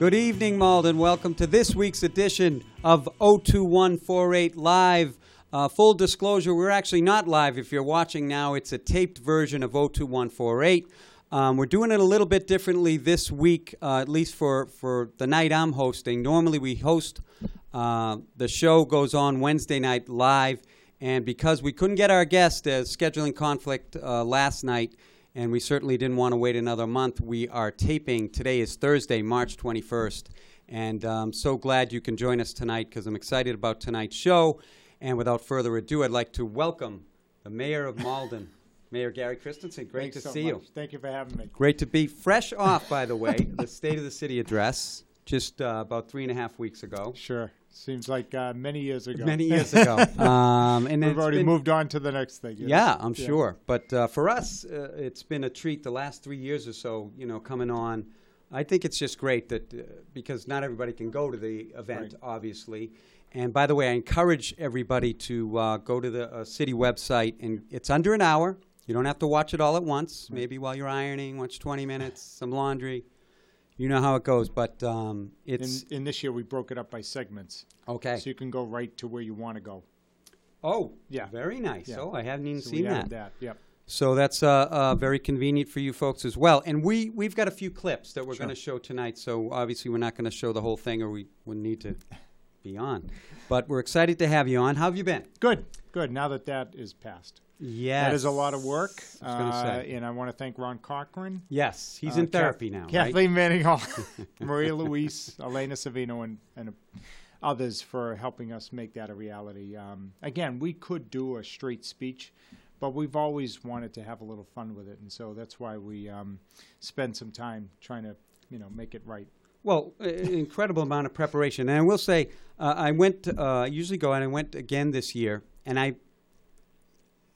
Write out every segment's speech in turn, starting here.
Good evening, Malden. Welcome to this week's edition of 02148 Live. Uh, full disclosure, we're actually not live. If you're watching now, it's a taped version of 02148. Um, we're doing it a little bit differently this week, uh, at least for, for the night I'm hosting. Normally, we host, uh, the show goes on Wednesday night live, and because we couldn't get our guest, as scheduling conflict uh, last night, and we certainly didn't want to wait another month. We are taping. Today is Thursday, March 21st, and I'm um, so glad you can join us tonight because I'm excited about tonight's show. And without further ado, I'd like to welcome the mayor of Malden, Mayor Gary Christenson. Great Thanks to so see much. you. Thank you for having me. Great to be fresh off, by the way, the State of the City address just uh, about three and a half weeks ago. Sure. Seems like uh, many years ago. Many years ago. um, and We've already been- moved on to the next thing. you know? Yeah, I'm Yeah. sure. But uh, for us, uh, it's been a treat the last three years or so, you know, coming on. I think it's just great that uh, because not everybody can go to the event, Right. obviously. And by the way, I encourage everybody to uh, go to the uh, city website, and it's under an hour. You don't have to watch it all at once. Maybe while you're ironing, watch 20 minutes, some laundry. You know how it goes, but um, it's In, in this year, we broke it up by segments. okay. So you can go right to where you want to go. oh, Yeah. very nice. Yeah. Oh, I hadn't even So seen that. that. Yep. So that's uh, uh, very convenient for you folks as well. And we, we've got a few clips that we're Sure. going to show tonight. So obviously, we're not going to show the whole thing or we wouldn't need to be on. But we're excited to have you on. How have you been? Good. Good. Now that that is passed. Yes. That is a lot of work. I was gonna uh. And I want to thank Ron Cochran. Yes, he's uh, in Kath- therapy now. right? Kathleen Manning Hall, Maria Luis, Elena Savino, and, and others for helping us make that a reality. Um, again, we could do a straight speech, but we've always wanted to have a little fun with it, and so that's why we um, spend some time trying to, you know, make it right. Well, incredible amount of preparation. And I will say, uh, I went, uh, I usually go, and I went again this year, and I,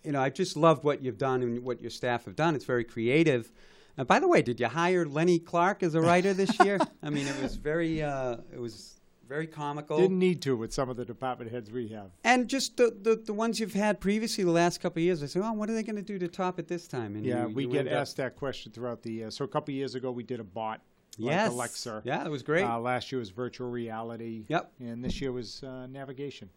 you know, I just loved what you've done and what your staff have done. It's very creative. Uh, by the way, did you hire Lenny Clarke as a writer this year? I mean, it was very, uh, it was very comical. Didn't need to with some of the department heads we have. and just the, the, the ones you've had previously the last couple of years, I said, oh, what are they going to do to top it this time? And Yeah, you- we you get asked that question throughout the year. So a couple of years ago, we did a bot, yes. like Alexa. Yeah, that was great. Uh, last year was virtual reality. Yep. And this year was uh, navigation.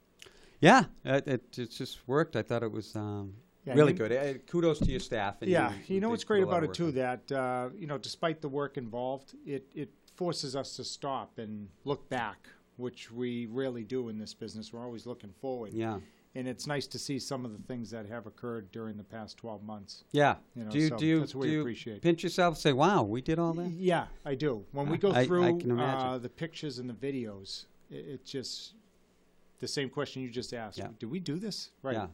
Yeah, it, it, it just worked. I thought it was um, Yeah, really you- good. Uh, kudos to your staff. And Yeah, you, you know what's great about it too that uh, you know despite the work involved, it it forces us to stop and look back, which we rarely do in this business. We're always looking forward. Yeah, And it's nice to see some of the things that have occurred during the past 12 months. yeah. You know, do you so do you, that's what do we appreciate. pinch yourself and say, "Wow, we did all that"? Yeah, I do. When we go I- I through uh, the pictures and the videos, it, it just the same question you just asked. Yeah. Do we do this? Right. Yeah,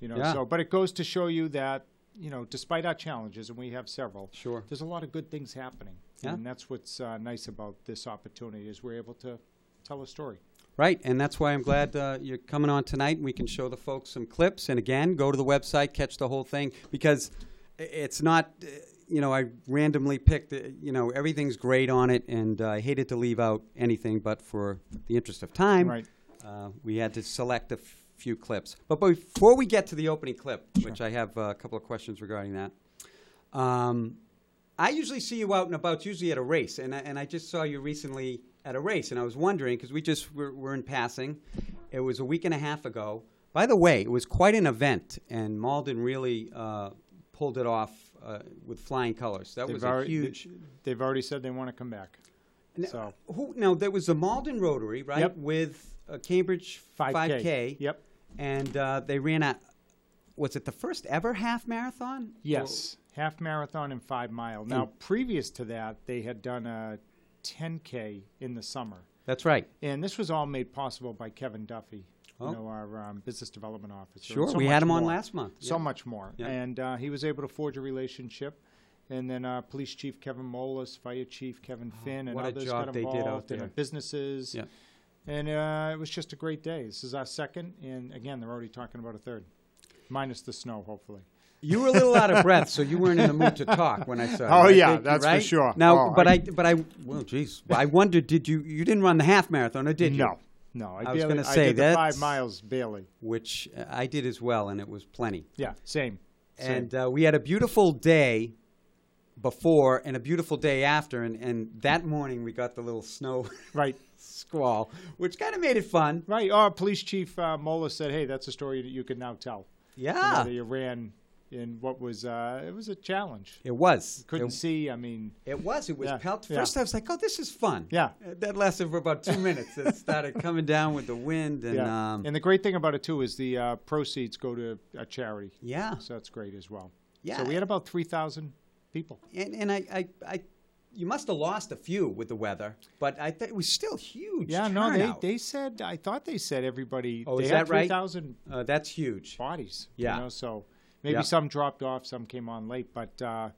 You know, Yeah. so but it goes to show you that, you know, despite our challenges, and we have several, sure. there's a lot of good things happening. Yeah. And that's what's uh, nice about this opportunity is we're able to tell a story. Right, and that's why I'm glad uh, you're coming on tonight. We can show the folks some clips, and again, go to the website, catch the whole thing, because it's not, uh, you know, I randomly picked, uh, you know, everything's great on it, and uh, I hated to leave out anything, but for the interest of time, Right. Uh, we had to select a few clips. But before we get to the opening clip, which I have uh, a couple of questions regarding that, um, I usually see you out and about, usually at a race, and I, and I just saw you recently at a race, and I was wondering because we just were, were in passing. It was a week and a half ago. By the way, it was quite an event, and Malden really uh, pulled it off uh, with flying colors. That They've was a already- huge. They've already said they want to come back. N- So Who? No, there was the Malden Rotary, right? Yep. With uh, Cambridge 5K. 5K. Yep. And uh, they ran a. Was it the first ever half marathon? Yes, half marathon and five mile. Now, previous to that, they had done a 10k in the summer, That's right. and this was all made possible by Kevin Duffy, Oh. you know, our um, business development officer. Sure, and so we had much him on more. last month. So Yeah. much more, Yeah. and uh, he was able to forge a relationship. And then uh, Police Chief Kevin Molis, Fire Chief Kevin Finn, and Oh, what a others job got they did out involved, and there. businesses. Yeah. And uh, it was just a great day. This is our second, and again, they're already talking about a third, minus the snow, hopefully. You were a little out of breath, so you weren't in the mood to talk when I saw. Oh, yeah, think, that's for right? sure. Now, Oh, but I- I, but I, well, geez, I wondered, did you? You didn't run the half marathon, or did you? No, no. I, I was gonna say, did the five miles barely. Which I did as well, and it was plenty. Yeah, same. same. And uh, we had a beautiful day before and a beautiful day after, and, and that morning we got the little snow right, squall, which kind of made it fun. right. Our police chief uh, Mola said, "Hey, that's a story that you can now tell." You know, Yeah, you ran in what was uh, it was a challenge. it was. Couldn't It, see. I mean, it was. It was Yeah, pelt. yeah. First, I was like, "Oh, this is fun." Yeah. Uh, that lasted for about two minutes. It started coming down with the wind, and yeah. um, and the great thing about it too is the uh, proceeds go to a charity, yeah, so that's great as well. Yeah. So we had about three thousand people. and, and I, I, I, you must have lost a few with the weather, but I think it was still huge. Yeah, no, they, they said I thought they said everybody. Oh, they is had that right? Thousand Uh, that's huge. bodies. Yeah. You know, so maybe Yeah. some dropped off, some came on late, but uh,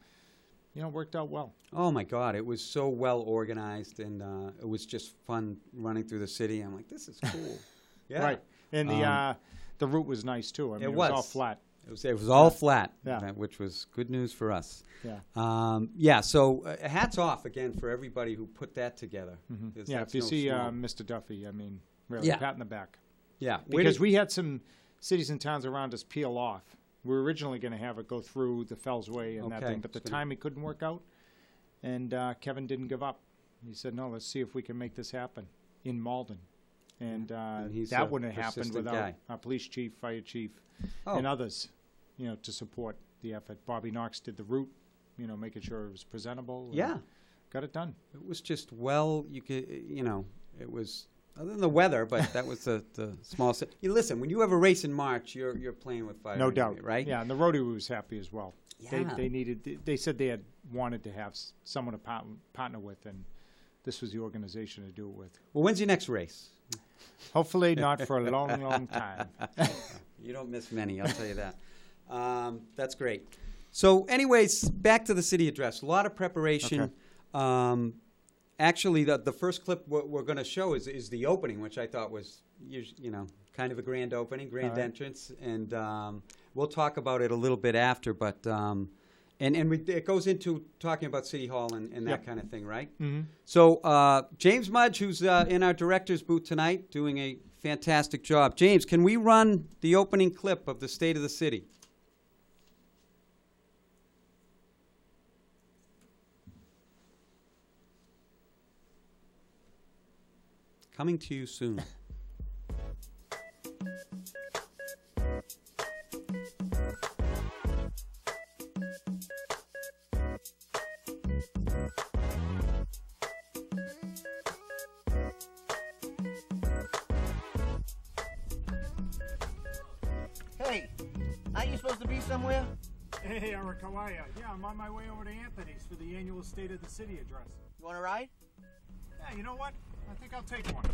you know, worked out well. Oh my God! It was so well organized, and uh, it was just fun running through the city. I'm like, this is cool. Yeah, Right. And the Um, uh, the route was nice too. I mean, it it, was. all flat. It was. It was all flat. Yeah. which was good news for us. Yeah. Um, yeah. So uh, hats off again for everybody who put that together. Mm-hmm. Yeah. If you no see uh, Mr. Duffy, I mean, really, Yeah. pat in the back. yeah, Because we had some cities and towns around us peel off. We were originally going to have it go through the Fells Way and that thing, but the gonna- timing couldn't work out. And uh, Kevin didn't give up. He said, "No, let's see if we can make this happen in Malden." And, uh, And he's that wouldn't have happened persistent without guy. our police chief, fire chief, Oh. and others, you know, to support the effort. Bobby Knox did the route, you know, making sure it was presentable. and yeah, got it done. it was just well. You could, you know, it was. Other than the weather, but that was the, the small. si- You listen, when you have a race in March, you're you're playing with fire. no doubt, right? Yeah, and the Rotary was happy as well. They, Yeah. they needed. They said they had wanted to have s- someone to part- partner with, and this was the organization to do it with. Well, when's your next race? Hopefully, not for a long, long time. You don't miss many, I'll tell you that. Um, that's great. So, anyways, back to the city address. A lot of preparation. Okay. Um, actually, the, the first clip we're, we're going to show is, is the opening, which I thought was, you know, kind of a grand opening, grand right. entrance, and um, we'll talk about it a little bit after. But um, and and we, it goes into talking about City Hall and, and that Yep. kind of thing, right? hmm So uh, James Mudge, who's uh, in our director's booth tonight, doing a fantastic job. James, can we run the opening clip of the State of the City? Coming to you soon. supposed to be somewhere? Hey, Eric, how are you? Yeah, I'm on my way over to Anthony's for the annual State of the City address. You want to ride? Yeah, you know what? I think I'll take one.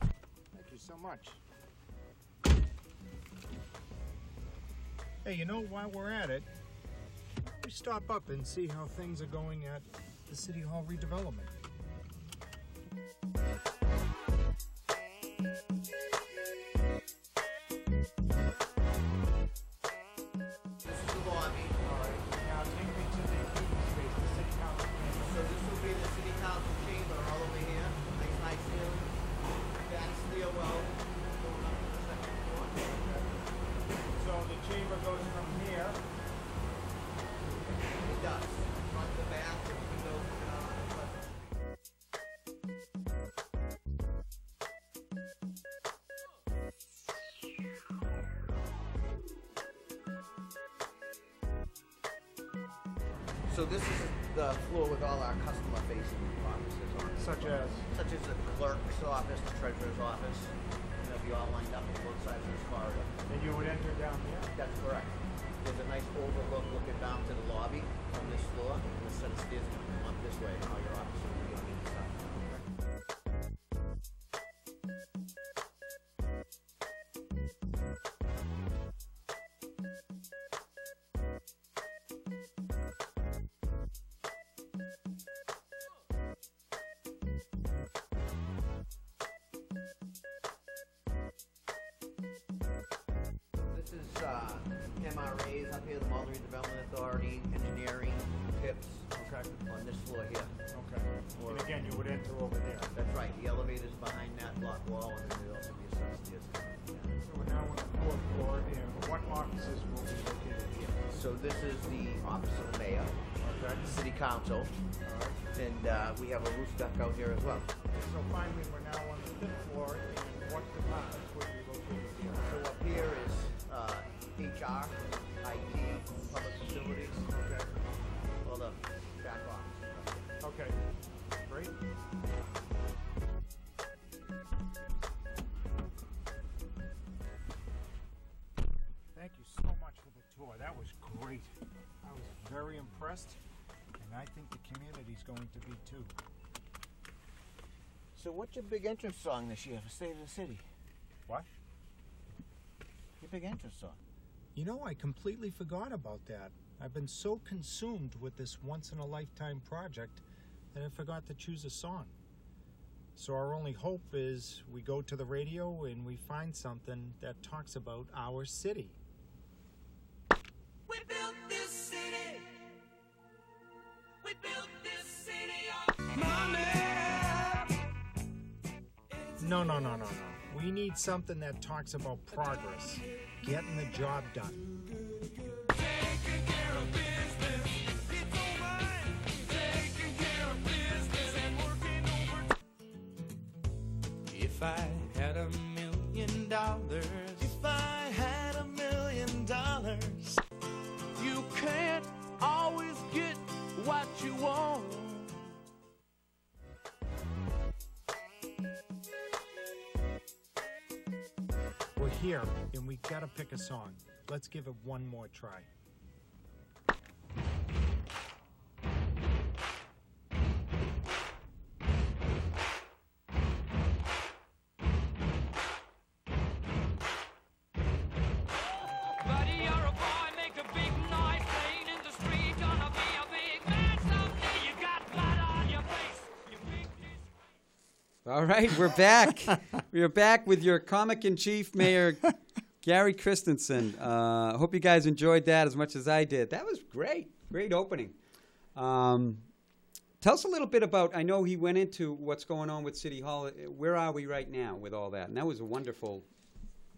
Thank you so much. Hey, you know, while we're at it, we stop up and see how things are going at the City Hall redevelopment. So this is the floor with all our customer facing offices on it. Such as? Such as the clerk's office, the treasurer's office. Know, if you all lined up on both sides of this corridor. And you would enter down here? That's correct. There's a nice overlook looking down to the lobby from this floor. And a set of stairs to up this way and all your offices MRAs up here, the Malden Redevelopment Authority, engineering, tips Okay. on this floor here. Okay. And again, you would enter over there. That's right, the elevator's behind that block wall and then there'll also be a set of stairs coming yeah. So we're now on the fourth floor, and what offices will be located here? So this is the office of the mayor, Okay. the city council, All right. and uh, we have a roof deck out here as well. So finally, we're now on the fifth floor, and HR, IT, public facilities, Okay. all the back office. Okay. Great. Thank you so much for the tour. That was great. I was very impressed, and I think the community's going to be too. So what's your big entrance song this year for State of the City? What? Your big entrance song? You know, I completely forgot about that. I've been so consumed with this once in a lifetime project that I forgot to choose a song. So our only hope is we go to the radio and we find something that talks about our city. We built this city. We built this city on money. No, no, no, no, no. We need something that talks about progress, getting the job done. Taking care here and we gotta pick a song. Let's give it one more try. Buddy, you're a boy, make a big noise playing in the street. Gonna be a big man someday. You got blood on your face. You make this. All right, we're back. we are back with your comic in chief, Mayor Gary Christenson. Uh, hope you guys enjoyed that as much as I did. That was great. Great opening. Um, tell us a little bit about. I know he went into what's going on with City Hall. Where are we right now with all that? And that was a wonderful.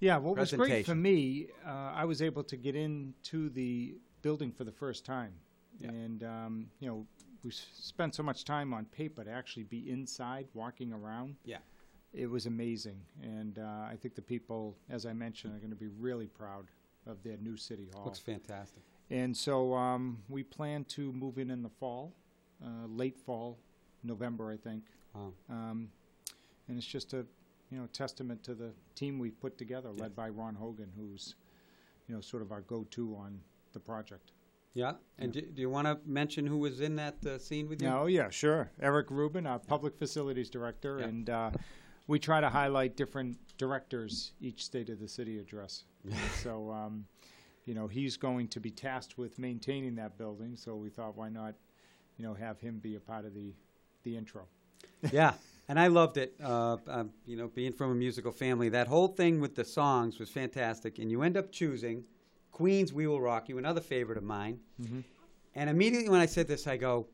Yeah, what was great for me, uh, I was able to get into the building for the first time, Yeah. and um, you know, we spent so much time on paper to actually be inside, walking around. Yeah. It was amazing, and uh, I think the people, as I mentioned, are going to be really proud of their new city hall. Looks fantastic. And so um, we plan to move in in the fall, uh, late fall, November, I think. Wow. Um, and it's just a you know testament to the team we've put together, led by Ron Hogan, who's you know sort of our go-to on the project. Yeah. And Do, do you want to mention who was in that uh, scene with you? Oh yeah, sure. Eric Rubin, our public facilities director, Yeah. and uh, we try to highlight different directors each State of the City address. So um, you know he's going to be tasked with maintaining that building. So we thought, why not, you know, have him be a part of the the intro. yeah, and I loved it. Uh, um, you know, being from a musical family, that whole thing with the songs was fantastic. And you end up choosing Queen's "We Will Rock You," another favorite of mine. And immediately when I said this, I go,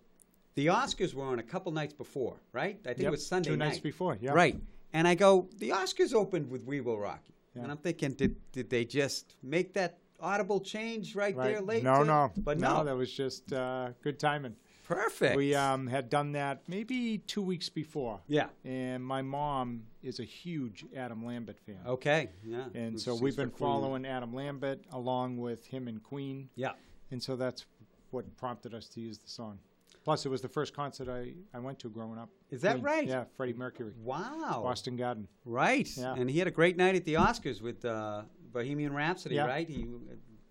"The Oscars were on a couple nights before, right? I think Yep, it was Sunday two night. nights before, yeah. Right. And I go, "The Oscars opened with "We Will Rock You," Yeah. and I'm thinking, did did they just make that audible change right, there late? No, no, but no, no, that was just uh, good timing. perfect. We um, had done that maybe two weeks before. yeah. And my mom is a huge Adam Lambert fan. Okay. Yeah. And so we've been Queen. following Adam Lambert along with him and Queen. Yeah. And so that's what prompted us to use the song. Plus, it was the first concert I, I went to growing up. Is that Queen. right? Yeah, Freddie Mercury, Wow. Boston Garden. Right. Yeah. And he had a great night at the Oscars with uh, Bohemian Rhapsody, Yeah. right? He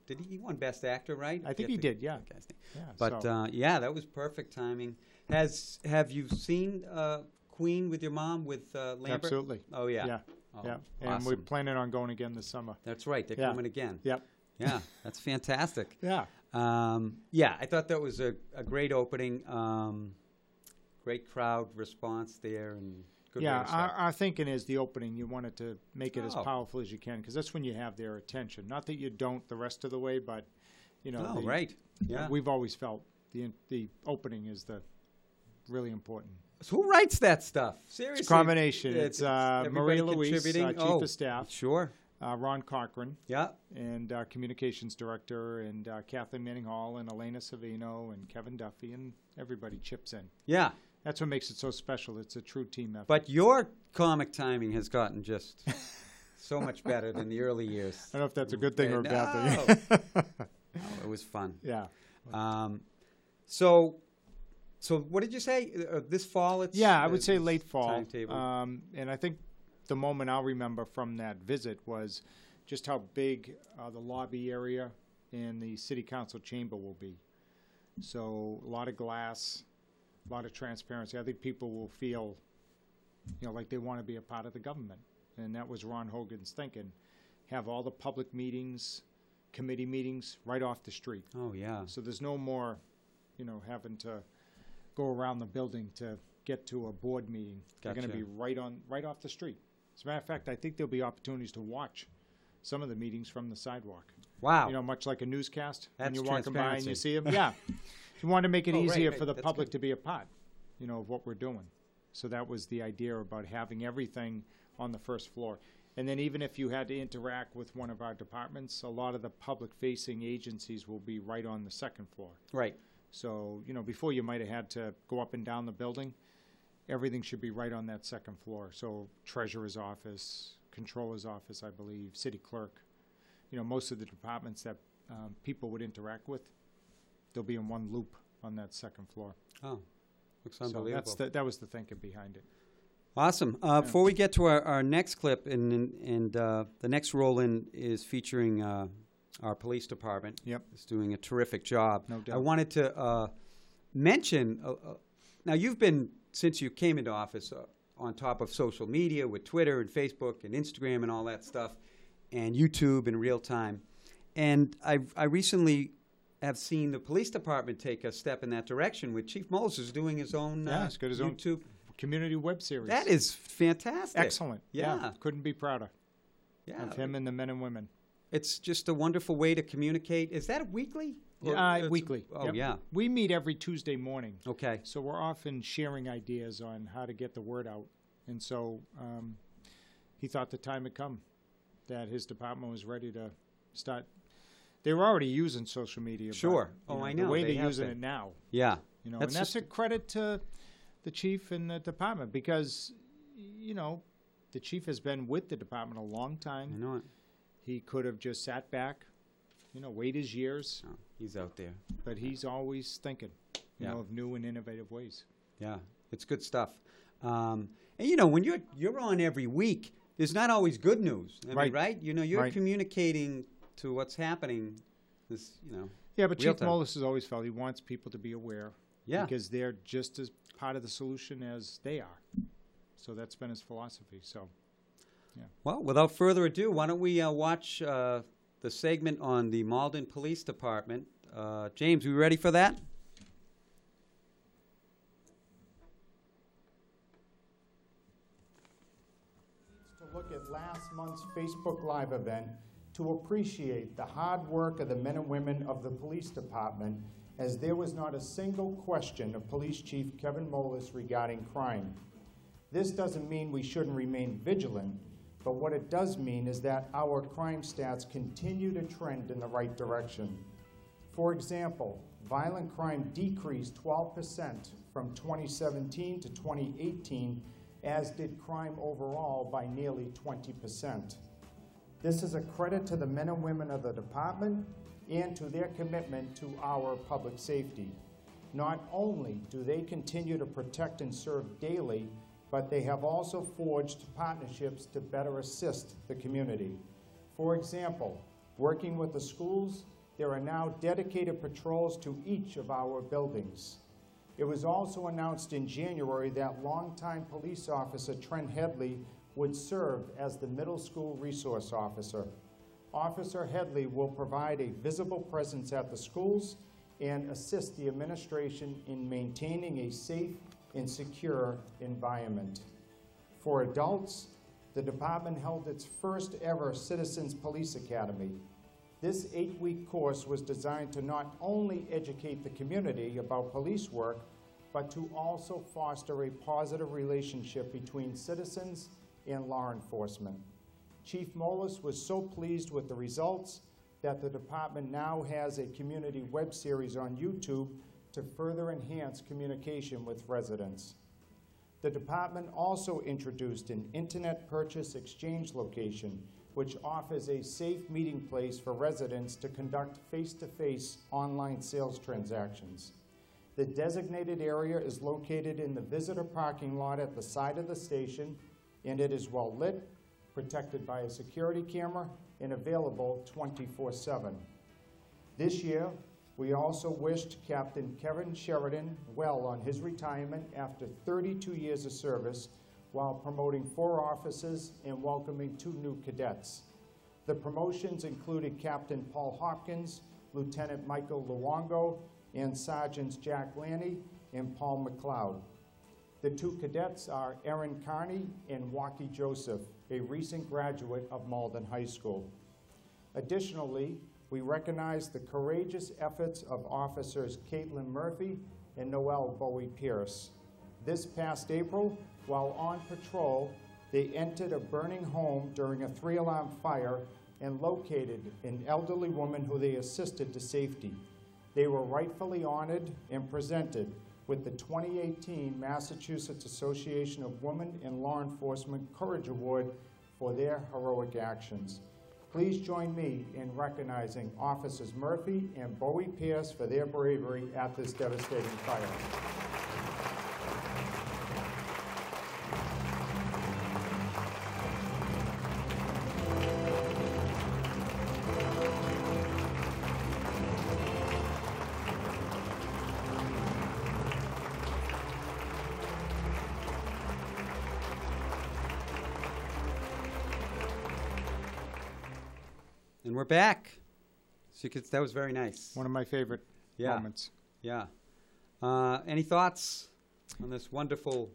did he, he won Best Actor, right? I think he did, yeah. Yeah, But so- uh, yeah, that was perfect timing. Has have you seen uh, Queen with your mom with uh, Lambert? Absolutely. Oh yeah. Yeah, Oh, yeah. And we're planning on going again this summer. That's right. They're Yeah. coming again. Yep. Yeah, that's fantastic. Yeah. Um, yeah, I thought that was a, a great opening. Um, great crowd response there, and good yeah, way to start. our, our thinking is the opening, you wanted to make it as Oh. powerful as you can, because that's when you have their attention. Not that you don't the rest of the way, but, you know. oh, the- right. Yeah. We've always felt the, in- the opening is the really important. So who writes that stuff? Seriously, It's combination. It's, uh, everybody Maria contributing? uh, Chief oh, of Staff. Sure. Uh, Ron Cochran, Yeah. and uh, Communications Director, and uh, Kathleen Manning Hall, and Elena Savino, and Kevin Duffy, and everybody chips in. Yeah. That's what makes it so special. It's a true team effort. But your comic timing has gotten just so much better than the early years. I don't know if that's a good thing or a bad No. thing. No, it was fun. yeah. Um, so, so what did you say? Uh, this fall? It's Yeah, I would say late fall. Timetable. Um, and I think the moment I'll remember from that visit was just how big uh, the lobby area and the city council chamber will be. So a lot of glass, a lot of transparency. I think people will feel, you know, like they want to be a part of the government. And that was Ron Hogan's thinking. Have all the public meetings, committee meetings right off the street. oh yeah. So there's no more, you know, having to go around the building to get to a board meeting. They're going to Gotcha. be right on, right off the street. As a matter of fact, I think there'll be opportunities to watch some of the meetings from the sidewalk. Wow. You know, much like a newscast. That's when you're walking by and you see them. Yeah. you want to make it Oh, right, easier right. for the That's public good. to be a part, you know, of what we're doing. So that was the idea about having everything on the first floor. And then even if you had to interact with one of our departments, a lot of the public-facing agencies will be right on the second floor. right. So, you know, before you might have had to go up and down the building, everything should be right on that second floor. So treasurer's office, controller's office, I believe, city clerk, you know, most of the departments that um, people would interact with, they'll be in one loop on that second floor. Oh, looks So unbelievable. that's the, that was the thinking behind it. Awesome. Uh, Before we get to our, our next clip, and and, and uh, the next roll in is featuring uh, our police department. Yep. It's doing a terrific job. No doubt. I wanted to uh, mention. Uh, uh, now you've been since you came into office uh, on top of social media with Twitter and Facebook and Instagram and all that stuff, and YouTube in real time. And I I recently have seen the police department take a step in that direction with Chief Moses doing his own Yeah, uh, he's got his own YouTube. Community web series. That is fantastic. excellent. Yeah. Couldn't be prouder Yeah. of him and the men and women. It's just a wonderful way to communicate. Is that weekly? Or Uh, weekly. Oh, Yep. yeah. We meet every Tuesday morning. Okay. So we're often sharing ideas on how to get the word out. And so um, he thought the time had come that his department was ready to start. They were already using social media. Sure. you Oh, I know. The way They they're using been. it now, Yeah. you know, That's and that's a credit to the chief and the department because, you know, the chief has been with the department a long time. I know it. He could have just sat back, you know, wait his years, Oh, he's out there. but he's always thinking, you Yeah. know, of new and innovative ways. Yeah. It's good stuff. Um, and you know, when you're you're on every week, there's not always good news. I mean, Right. right? You know, you're Right. communicating to what's happening. This, you know. Yeah, but Chief. Molis has always felt he wants people to be aware. Yeah. Because they're just as part of the solution as they are. So that's been his philosophy. So Yeah. Well, without further ado, why don't we uh, watch uh, the segment on the Malden Police Department? Uh, James, we ready for that? to look at last month's Facebook Live event to appreciate the hard work of the men and women of the police department, as there was not a single question of Police Chief Kevin Molis regarding crime. This doesn't mean we shouldn't remain vigilant, but what it does mean is that our crime stats continue to trend in the right direction. For example, violent crime decreased 12% from 2017 to 2018, as did crime overall by nearly 20%. This is a credit to the men and women of the department and to their commitment to our public safety. Not only do they continue to protect and serve daily, but they have also forged partnerships to better assist the community. For example, working with the schools, there are now dedicated patrols to each of our buildings. It was also announced in January that longtime police officer Trent Headley would serve as the middle school resource officer. Officer Headley will provide a visible presence at the schools and assist the administration in maintaining a safe and secure environment. For adults, the department held its first ever Citizens Police Academy. This eight week course was designed to not only educate the community about police work, but to also foster a positive relationship between citizens and law enforcement. Chief Molis was so pleased with the results that the department now has a community web series on YouTube to further enhance communication with residents. The department also introduced an internet purchase exchange location, which offers a safe meeting place for residents to conduct face-to-face online sales transactions. The designated area is located in the visitor parking lot at the side of the station, and it is well lit, protected by a security camera, and available 24/7. This year, we also wished Captain Kevin Sheridan well on his retirement after 32 years of service while promoting four officers and welcoming two new cadets. The promotions included Captain Paul Hopkins, Lieutenant Michael Luongo, and Sergeants Jack Lanny and Paul McLeod. The two cadets are Aaron Carney and Waki Joseph, a recent graduate of Malden High School. Additionally, we recognize the courageous efforts of officers Caitlin Murphy and Noel Bowie Pierce. This past April, while on patrol, they entered a burning home during a three alarm fire and located an elderly woman who they assisted to safety. They were rightfully honored and presented with the 2018 Massachusetts Association of Women in Law Enforcement Courage Award for their heroic actions. Please join me in recognizing Officers Murphy and Bowie Pierce for their bravery at this devastating fire. And we're back. So could, that was very nice. One of my favorite Yeah. moments. Yeah. Uh, any thoughts on this wonderful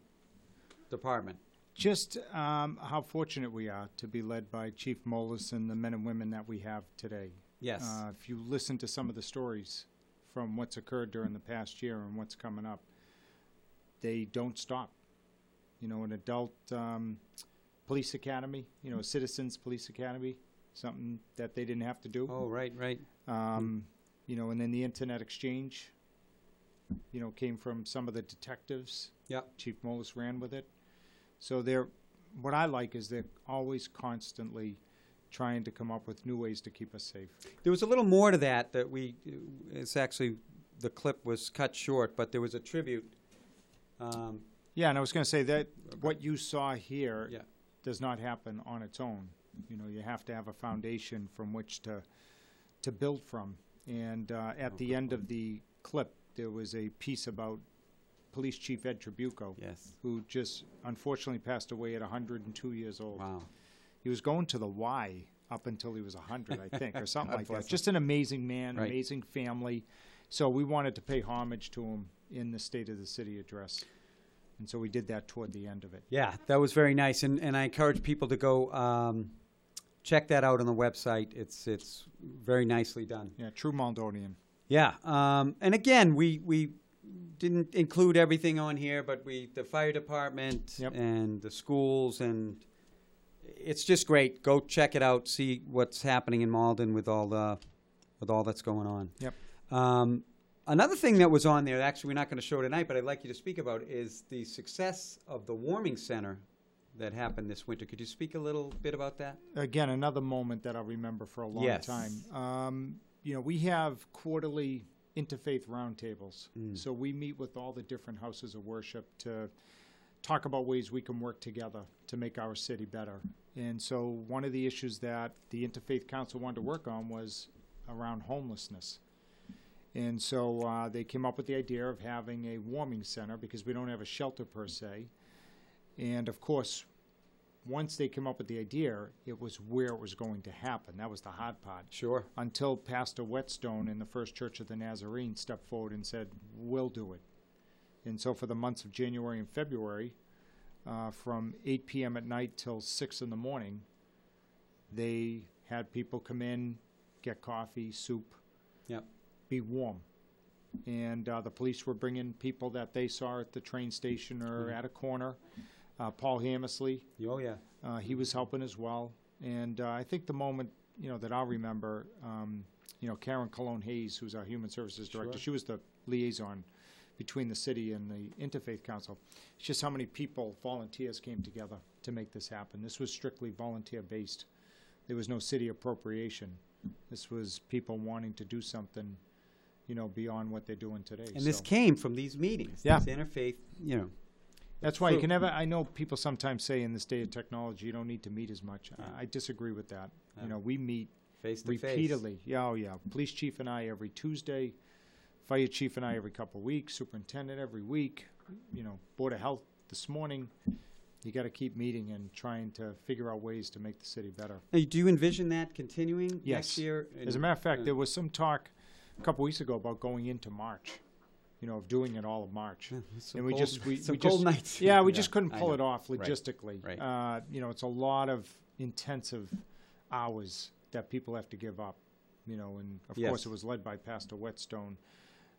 department? Just um, how fortunate we are to be led by Chief Molis and the men and women that we have today. Yes. Uh, if you listen to some of the stories from what's occurred during the past year and what's coming up, they don't stop. You know, an adult um, police academy, you know, a citizens police academy, something that they didn't have to do. oh, right, right. Um, you know, and then the internet exchange, you know, came from some of the detectives. Yeah. Chief Molis ran with it. So they're, what I like is they're always constantly trying to come up with new ways to keep us safe. There was a little more to that that we, it's actually, the clip was cut short, but there was a tribute. Um, Yeah, and I was going to say that what you saw here Yeah. does not happen on its own. You know, you have to have a foundation from which to to build from. And uh, at the end of the clip, there was a piece about Police Chief Ed Tribuco, yes. who just unfortunately passed away at 102 years old. Wow. He was going to the Y up until he was 100, I think, or something like that. Just an amazing man, Right. amazing family. So we wanted to pay homage to him in the State of the City address. And so we did that toward the end of it. Yeah, that was very nice, and, and I encourage people to go um, check that out on the website. It's it's very nicely done. Yeah, true Maldonian. Yeah, um, and again, we we didn't include everything on here, but we the fire department Yep. and the schools, and it's just great. Go check it out, see what's happening in Malden with all the with all that's going on. Yep. Um, another thing that was on there, actually, we're not going to show tonight, but I'd like you to speak about is the success of the warming center that happened this winter. Could you speak a little bit about that? Again, another moment that I'll remember for a long Yes. time. Um, you know, we have quarterly interfaith roundtables. Mm. So we meet with all the different houses of worship to talk about ways we can work together to make our city better. And so one of the issues that the Interfaith Council wanted to work on was around homelessness. And so uh, they came up with the idea of having a warming center because we don't have a shelter per se. And of course, once they came up with the idea, it was where it was going to happen. That was the hard part. Sure. Until Pastor Whetstone in the First Church of the Nazarene stepped forward and said, "We'll do it." And so, for the months of January and February, uh, from 8 p.m. at night till 6 in the morning, they had people come in, get coffee, soup, Yep. be warm. And uh, the police were bringing people that they saw at the train station or at a corner. Uh, Paul Hammersley, Oh, yeah. uh, he was helping as well. And uh, I think the moment, you know, that I'll remember, um, you know, Karen Colón Hayes, who's our Human Services Director, Sure. she was the liaison between the city and the Interfaith Council. It's just how many people, volunteers, came together to make this happen. This was strictly volunteer-based. There was no city appropriation. This was people wanting to do something, you know, beyond what they're doing today. And this came from these meetings. Yeah. This interfaith, you know. That's why you can never. I know people sometimes say in this day of technology you don't need to meet as much. I, I disagree with that. You know, we meet Face to face. repeatedly. Yeah, oh yeah. Police chief and I every Tuesday, fire chief and I every couple of weeks, superintendent every week. You know, board of health this morning. You got to keep meeting and trying to figure out ways to make the city better. Now, do you envision that continuing Yes. next year? As a matter of fact, uh, there was some talk a couple weeks ago about going into March. You know, of doing it all of March. some and we cold- just we, some we cold just, nights. Yeah, we Yeah, just couldn't I pull know. it off Right. logistically. Right. Uh, you know, it's a lot of intensive hours that people have to give up. You know, and of Yes. course it was led by Pastor Whetstone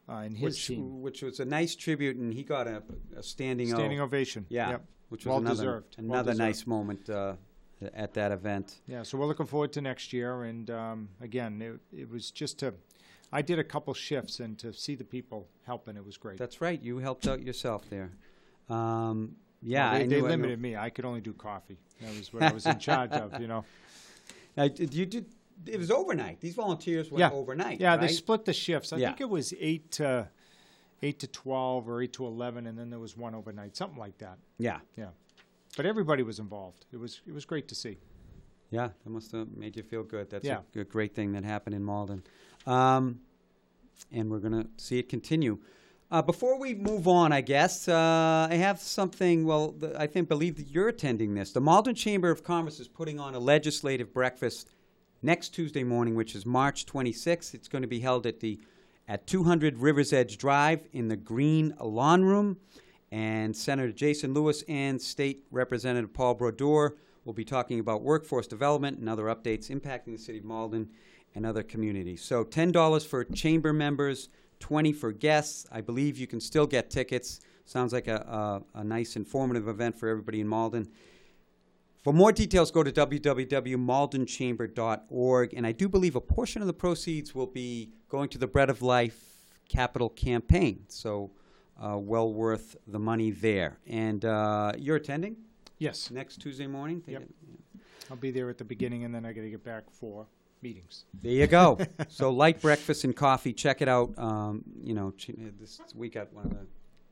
uh, and his which, team. which was a nice tribute, and he got a, a standing, Standing O. ovation. Yeah, Yep. which was Well another deserved. Well another deserved. nice moment uh, at that event. Yeah, so we're looking forward to next year. And um, again, it, it was just to, I did a couple shifts and to see the people helping, it was great. That's right. You helped out yourself there. Um, yeah, Well, I they, knew- they I knew- limited me. I could only do coffee. That was what I was in charge of. You know. Now, did you did. It was overnight. These volunteers went overnight. Yeah, right? they split the shifts. I Yeah. think it was eight to eight to twelve or eight to eleven, and then there was one overnight, something like that. Yeah, Yeah, but everybody was involved. It was it was great to see. yeah. That must have made you feel good. That's Yeah. a, great thing that happened in Malden, um, and we're gonna see it continue. Uh, before we move on, I guess uh, I have something. Well, I think believe that you're attending this. The Malden Chamber of Commerce is putting on a legislative breakfast next Tuesday morning, which is March 26th. It's going to be held at the at 200 Rivers Edge Drive in the Green Lawn Room, and Senator Jason Lewis and State Representative Paul Brodeur will be talking about workforce development and other updates impacting the city of Malden and other communities. So $10 for chamber members, 20 for guests. I believe you can still get tickets. Sounds like a, a, a nice informative event for everybody in Malden. For more details, go to www.maldenchamber.org. And I do believe a portion of the proceeds will be going to the Bread of Life Capital Campaign. So, uh, well worth the money there. And uh, you're attending Yes, next Tuesday morning? Yep. I'll be there at the beginning, and then I got to get back for meetings. There you go. so light breakfast and coffee. Check it out. Um, you know, ch- this we got one of the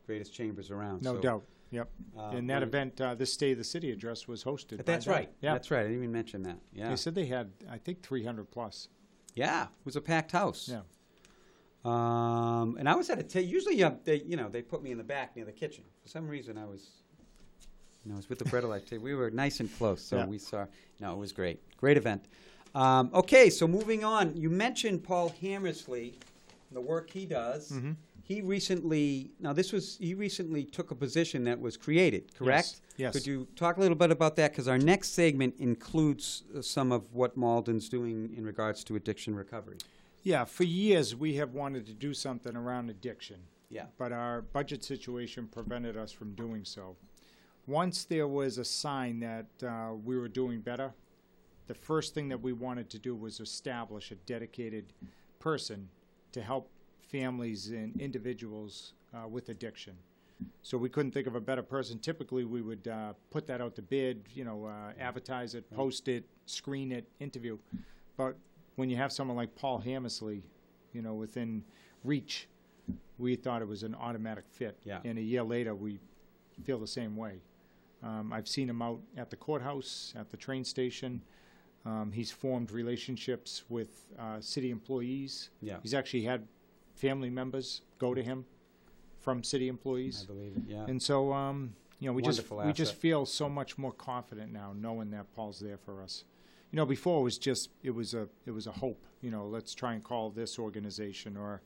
greatest chambers around. No so, doubt. Yep. uh, and that event, uh, this State of the City address was hosted. That's them. right. Yeah. That's right. I didn't even mention that. Yeah. They said they had, I think, 300 plus. Yeah. It was a packed house. Yeah. Um, and I was at a ta- usually uh, they you know they put me in the back near the kitchen. For some reason I was you know, I was with the bread of life table. We were nice and close, so Yeah. we saw no, it was great. Great event. Um, okay, so moving on. You mentioned Paul Hammersley, the work he does. Mm-hmm. He recently now this was he recently took a position that was created, correct? Yes. Could you talk a little bit about that? Because our next segment includes uh, some of what Malden's doing in regards to addiction recovery. Yeah, for years we have wanted to do something around addiction. Yeah. But our budget situation prevented us from doing so. Once there was a sign that uh, we were doing better, the first thing that we wanted to do was establish a dedicated person to help families and individuals uh, with addiction. So we couldn't think of a better person. Typically, we would uh, put that out to bid, you know, uh, advertise it, post it, screen it, interview. But when you have someone like Paul Hammersley, you know, within reach, we thought it was an automatic fit. Yeah. And a year later, we feel the same way. Um, I've seen him out at the courthouse, at the train station. Um, he's formed relationships with uh, city employees. Yeah. He's actually had family members go to him from city employees. I believe it, yeah. And so, um, you know, we just we just asset. feel so much more confident now, knowing that Paul's there for us. You know, before it was just it was a it was a hope. You know, let's try and call this organization or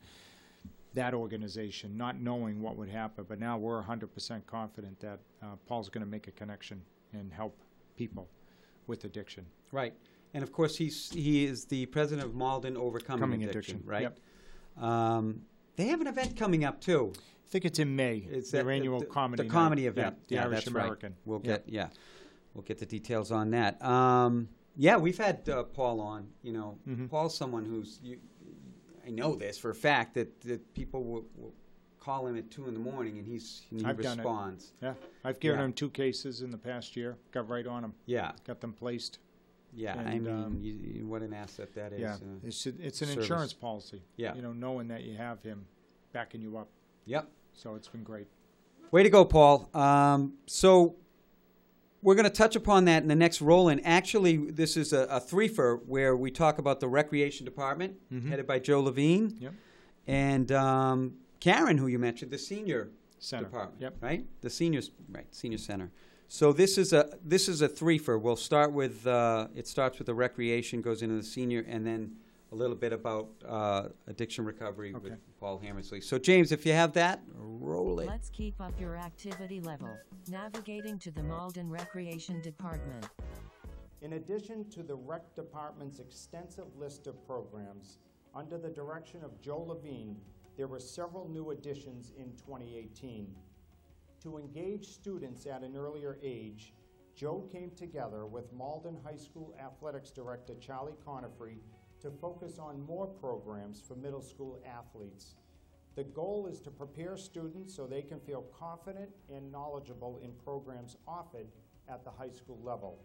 that organization, not knowing what would happen. But now we're 100% confident that uh, Paul's going to make a connection and help people with addiction. Right. And of course, he's, he is the president of Malden Overcoming Coming Addiction, Addiction, right? yep. Um, they have an event coming up, too. I think it's in May. It's their annual the, comedy The night. comedy Yeah, event. the yeah, Irish that's right. American. We'll Yeah. get, yeah, we'll get the details on that. Um, yeah, we've had uh, Paul on. You know, Mhm. Paul's someone who's, you, I know this for a fact, that, that people will, will call him at 2 in the morning and he's, he I've done it. responds. Yeah, I've given Yeah. him two cases in the past year. Got right on them. Yeah, Got them placed. Yeah. I And, mean, um, you, what an asset that is. Yeah, uh, it's it's an service. insurance policy. Yeah. you know, knowing that you have him backing you up. yep. So it's been great. Way to go, Paul. Um, so we're going to touch upon that in the next roll. And actually, this is a, a threefer where we talk about the recreation department, Mhm. headed by Joe Levine, Yep. and um, Karen, who you mentioned, the senior Center. department. Yep. Right. The seniors. Right. Senior center. So this is a this is a threefer. We'll start with uh, it starts with the recreation, goes into the senior, and then a little bit about uh, addiction recovery with Paul Hammersley. So James, if you have that, roll it. Let's keep up your activity level. Navigating to the Malden Recreation Department. In addition to the Rec Department's extensive list of programs, under the direction of Joe Levine, there were several new additions in 2018. To engage students at an earlier age, Joe came together with Malden High School Athletics Director Charlie Conefrey to focus on more programs for middle school athletes. The goal is to prepare students so they can feel confident and knowledgeable in programs offered at the high school level.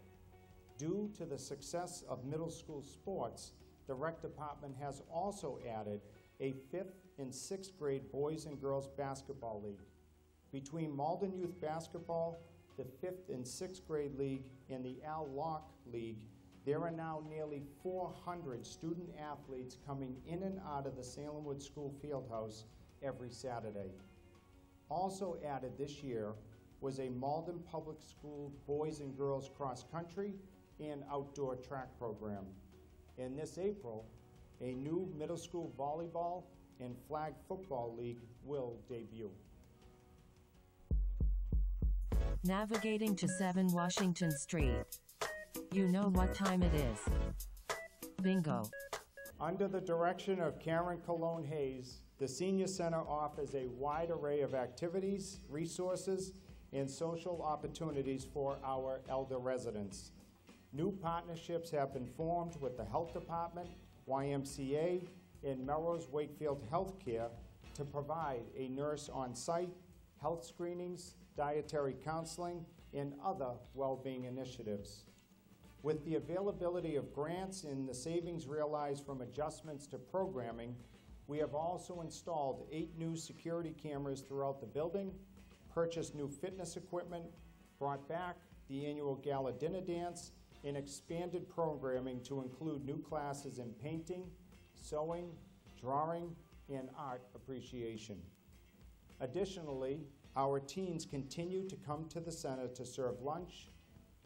Due to the success of middle school sports, the rec department has also added a fifth and sixth grade boys and girls basketball league. Between Malden Youth Basketball, the fifth and sixth grade league, and the Al Locke League, there are now nearly 400 student athletes coming in and out of the Salemwood School Fieldhouse every Saturday. Also added this year was a Malden Public School boys and girls cross country and outdoor track program. And this April, a new middle school volleyball and flag football league will debut. Navigating to 7 Washington Street. You know what time it is. Bingo. Under the direction of Karen Colón Hayes, the Senior Center offers a wide array of activities, resources, and social opportunities for our elder residents. New partnerships have been formed with the Health Department, YMCA, and Melrose Wakefield Healthcare to provide a nurse on site, health screenings, dietary counseling, and other well-being initiatives. With the availability of grants and the savings realized from adjustments to programming, we have also installed eight new security cameras throughout the building, purchased new fitness equipment, brought back the annual gala dinner dance, and expanded programming to include new classes in painting, sewing, drawing, and art appreciation. Additionally, our teens continue to come to the center to serve lunch,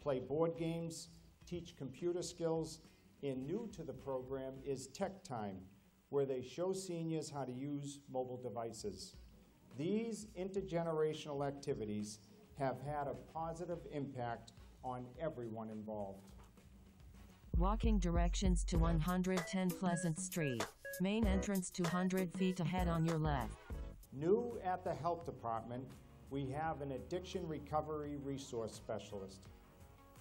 play board games, teach computer skills, and new to the program is Tech Time, where they show seniors how to use mobile devices. These intergenerational activities have had a positive impact on everyone involved. Walking directions to 110 Pleasant Street. Main entrance 200 feet ahead on your left. New at the Health Department, we have an addiction recovery resource specialist.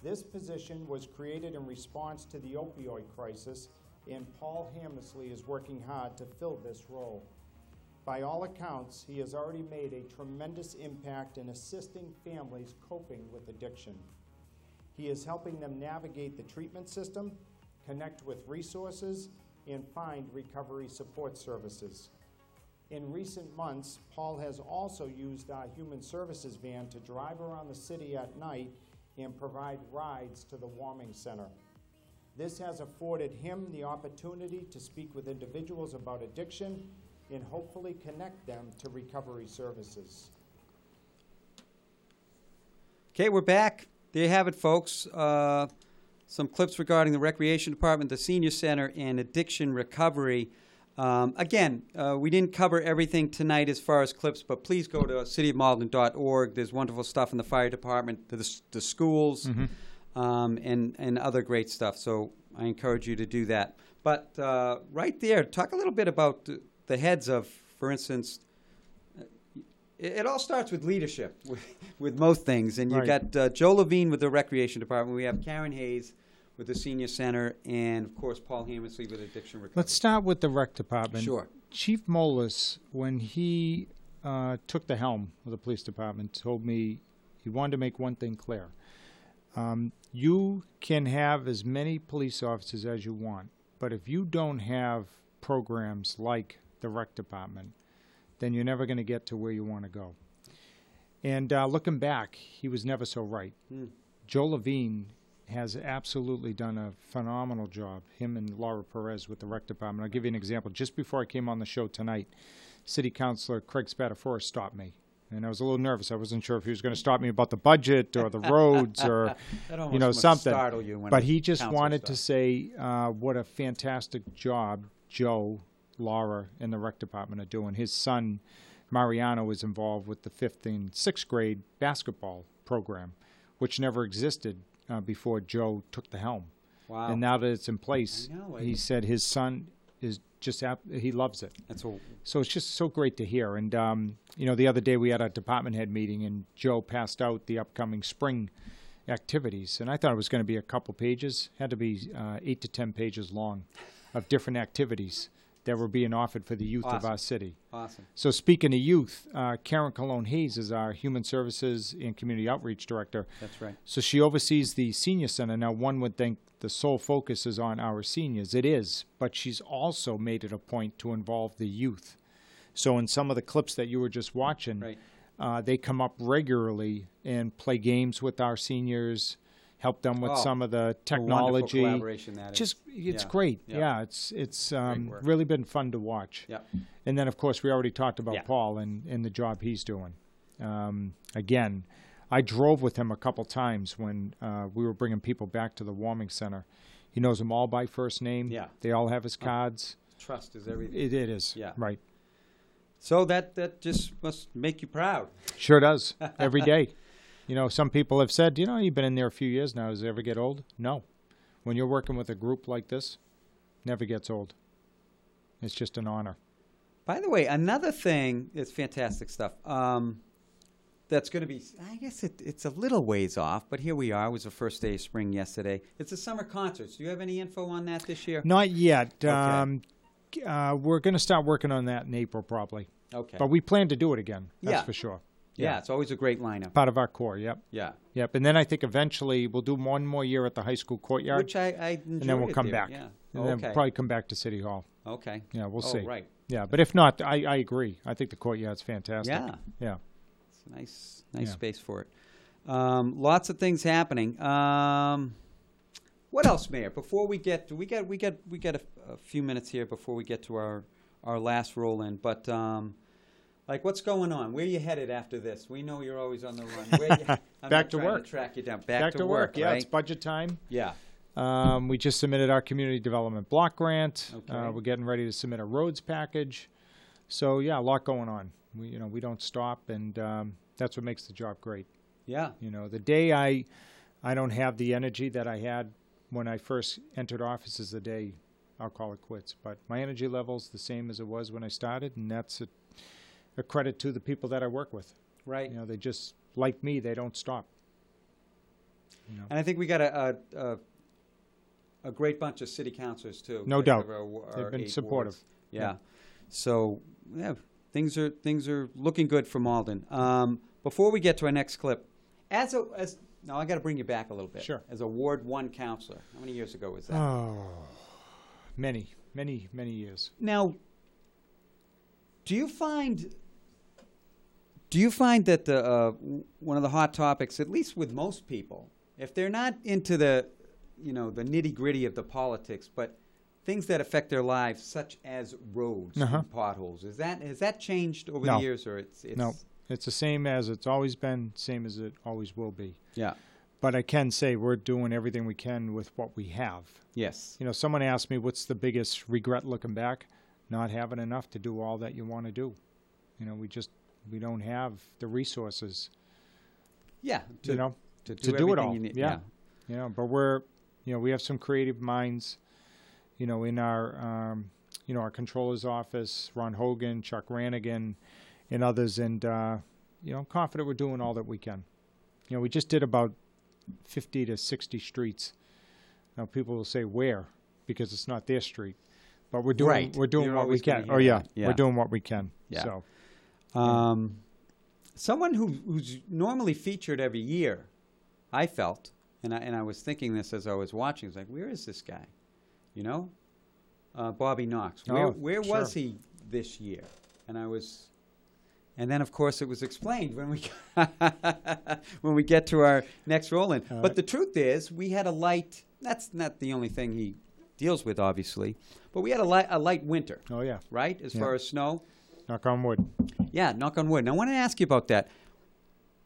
This position was created in response to the opioid crisis, and Paul Hammersley is working hard to fill this role. By all accounts, he has already made a tremendous impact in assisting families coping with addiction. He is helping them navigate the treatment system, connect with resources, and find recovery support services. In recent months, Paul has also used our human services van to drive around the city at night and provide rides to the warming center. This has afforded him the opportunity to speak with individuals about addiction and hopefully connect them to recovery services. Okay, we're back. There you have it, folks. Uh, some clips regarding the Recreation Department, the Senior Center, and addiction recovery. Um, again, uh, we didn't cover everything tonight as far as clips, but please go to cityofmalden.org. There's wonderful stuff in the fire department, the, the schools, um, and, and other great stuff. So I encourage you to do that. But uh, right there, talk a little bit about the, the heads of, for instance, it, it all starts with leadership with, with most things. And you've Right. got uh, Joe Levine with the Recreation Department. We have Karen Hayes with the Senior Center, and of course Paul Hammersley with Addiction Recovery. Let's start with the rec department. Sure. Chief Molis, when he uh, took the helm of the police department, told me he wanted to make one thing clear. Um, you can have as many police officers as you want, but if you don't have programs like the rec department, then you're never going to get to where you want to go. And uh, looking back, he was never so right. Joe Levine has absolutely done a phenomenal job, him and Laura Perez with the rec department. I'll give you an example. Just before I came on the show tonight, City Councilor Craig Spatafora stopped me. And I was a little nervous. I wasn't sure if he was going to stop me about the budget or the roads or, you know, something. startle you when But he just wanted to say uh, what a fantastic job Joe, Laura, and the rec department are doing. His son, Mariano, is involved with the fifth and sixth grade basketball program, which never existed uh, before Joe took the helm. Wow. And now that it's in place, know, he said his son is just ap- he loves it. That's a, So it's just so great to hear. And um, you know, the other day we had a department head meeting, and Joe passed out the upcoming spring activities, and I thought it was going to be a couple pages. Had to be uh, eight to ten pages long, of different activities that were being offered for the youth of Awesome. our city. awesome. So speaking of youth, uh, Karen Colón Hayes is our Human Services and Community Outreach Director. That's right. So she oversees the senior center. Now, one would think the sole focus is on our seniors. It is, but she's also made it a point to involve the youth. So, in some of the clips that you were just watching, Right. uh, they come up regularly and play games with our seniors, help them with Oh, some of the technology. collaboration that is. Just, it's Yeah. great. Yeah. Yeah, it's it's um, really been fun to watch. Yeah. And then, of course, we already talked about Yeah. Paul and, and the job he's doing. Um, again, I drove with him a couple times when uh, we were bringing people back to the warming center. He knows them all by first name. Yeah. They all have his cards. Trust is everything. It, it is. Yeah. Right. so that that just must make you proud. Sure does. Every day. You know, some people have said, you know, you've been in there a few years now. Does it ever get old? No. When you're working with a group like this, never gets old. It's just an honor. By the way, another thing is fantastic stuff. Um, that's going to be, I guess it, it's a little ways off, but here we are. It was the first day of spring yesterday. It's the summer concerts. Do you have any info on that this year? Not yet. Okay. Um, uh, we're going to start working on that in April, probably. Okay. But we plan to do it again. That's Yeah. for sure. Yeah, it's always a great lineup. Part of our core. Yep. Yeah. Yep. And then I think eventually we'll do one more year at the high school courtyard, Which I, I and then we'll come there, back. Yeah. And then we'll probably come back to City Hall. okay. Yeah, we'll oh, see. Right. Yeah. But if not, I, I agree. I think the courtyard's fantastic. Yeah. Yeah. It's a nice, nice Yeah. space for it. Um, lots of things happening. Um, what else, Mayor? Before we get, we get, we get, we get a, a few minutes here before we get to our our last roll in. But um, like, what's going on? Where you headed after this? We know you're always on the run. Where you, I'm Back to work. track you down. Back, to, work. Yeah. right? It's budget time. yeah. Um, we just submitted our community development block grant. Okay. Uh, we're getting ready to submit a roads package. So yeah, a lot going on. We you know we don't stop, and um, that's what makes the job great. Yeah. You know, the day I I don't have the energy that I had when I first entered office is the day I'll call it quits. But my energy level's the same as it was when I started, and that's a, a credit to the people that I work with. Right. You know, they just like me; they don't stop. You know. And I think we got a, a, a, a great bunch of city councilors too. No doubt. of our They've been supportive. wards. Yeah. Yeah. So yeah, things are things are looking good for Malden. Um, before we get to our next clip, as a as now I got to bring you back a little bit. Sure. As a Ward One councilor, how many years ago was that? Oh, many, many, many years. now, Do you find do you find that the uh, one of the hot topics, at least with most people, if they're not into the you know the nitty gritty of the politics, but things that affect their lives, such as roads Uh-huh. and potholes, is that has that changed over No. the years, or it's, it's No, it's the same as it's always been, same as it always will be. Yeah. But I can say we're doing everything we can with what we have. Yes. You know, someone asked me, what's the biggest regret looking back? Not having enough to do all that you want to do. You know, we just, we don't have the resources, Yeah. To, you know, to to do, do it all. You need. Yeah. you know, but we're, you know, we have some creative minds, you know, in our, um, you know, our controller's office, Ron Hogan, Chuck Ranaghan, and others. And, uh, you know, I'm confident we're doing all that we can. You know, we just did about 50 to 60 streets. Now, people will say where, because it's not their street. But we're doing, Right. we're doing You're what we can. Oh, yeah. Yeah. We're doing what we can. Yeah. So, Um, someone who, who's normally featured every year, I felt, and I, and I was thinking this as I was watching. I was like, where is this guy? You know, uh, Bobby Knox. Where, Oh, where was sure. he this year? And I was, and then of course it was explained when we when we get to our next roll in. All but the truth is, we had a light. That's not the only thing he deals with, obviously, but we had a light a light winter, oh, yeah. right? As Yeah. far as snow. Knock on wood. Yeah, knock on wood. And I want to ask you about that.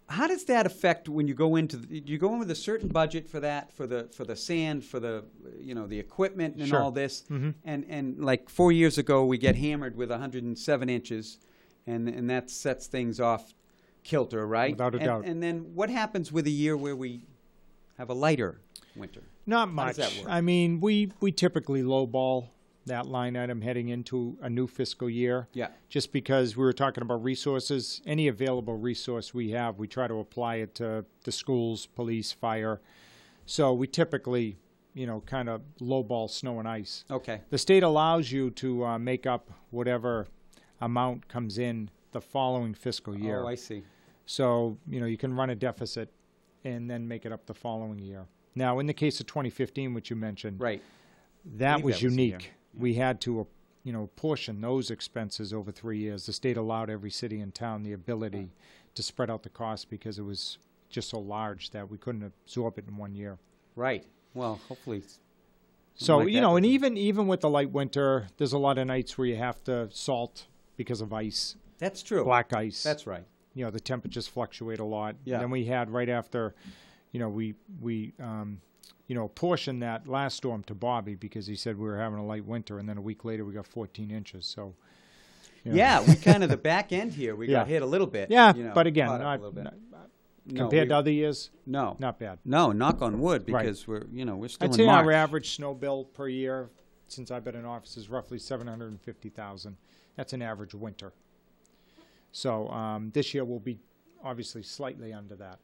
How does that affect when you go into? The, do you go in with a certain budget for that, for the for the sand, for the you know the equipment and Sure. all this? Mhm. And and like four years ago, we get hammered with 107 inches, and and that sets things off kilter, right? Without a and, doubt. And then what happens with a year where we have a lighter winter? Not much. does that work? I mean, we we typically lowball that line item heading into a new fiscal year. Yeah. Just because we were talking about resources, any available resource we have, we try to apply it to the schools, police, fire. So we typically, you know, kind of lowball snow and ice. Okay. The state allows you to uh, make up whatever amount comes in the following fiscal year. Oh, I see. So, you know, you can run a deficit and then make it up the following year. Now, in the case of 2015, which you mentioned, Right. that was that was the unique. We had to, uh, you know, portion those expenses over three years. The state allowed every city and town the ability to spread out the cost because it was just so large that we couldn't absorb it in one year. Right. Well, hopefully. it's So like you that know, and even even with the light winter, there's a lot of nights where you have to salt because of ice, That's true. black ice. That's right. you know the temperatures fluctuate a lot. Yeah. And then we had right after, you know, we we um, you know portioned that last storm to Bobby because he said we were having a light winter, and then a week later we got 14 inches. So. you know. Yeah, we kind of the back end here. We got hit a little bit. Yeah, you know, but again, not, a little bit. not- No, compared we- to other years, no, not bad. no. Knock on wood, Right. because we're you know we're still I'd in say March. our average snow bill per year since I've been in office is roughly 750,000. That's an average winter. So um, this year will be obviously slightly under that.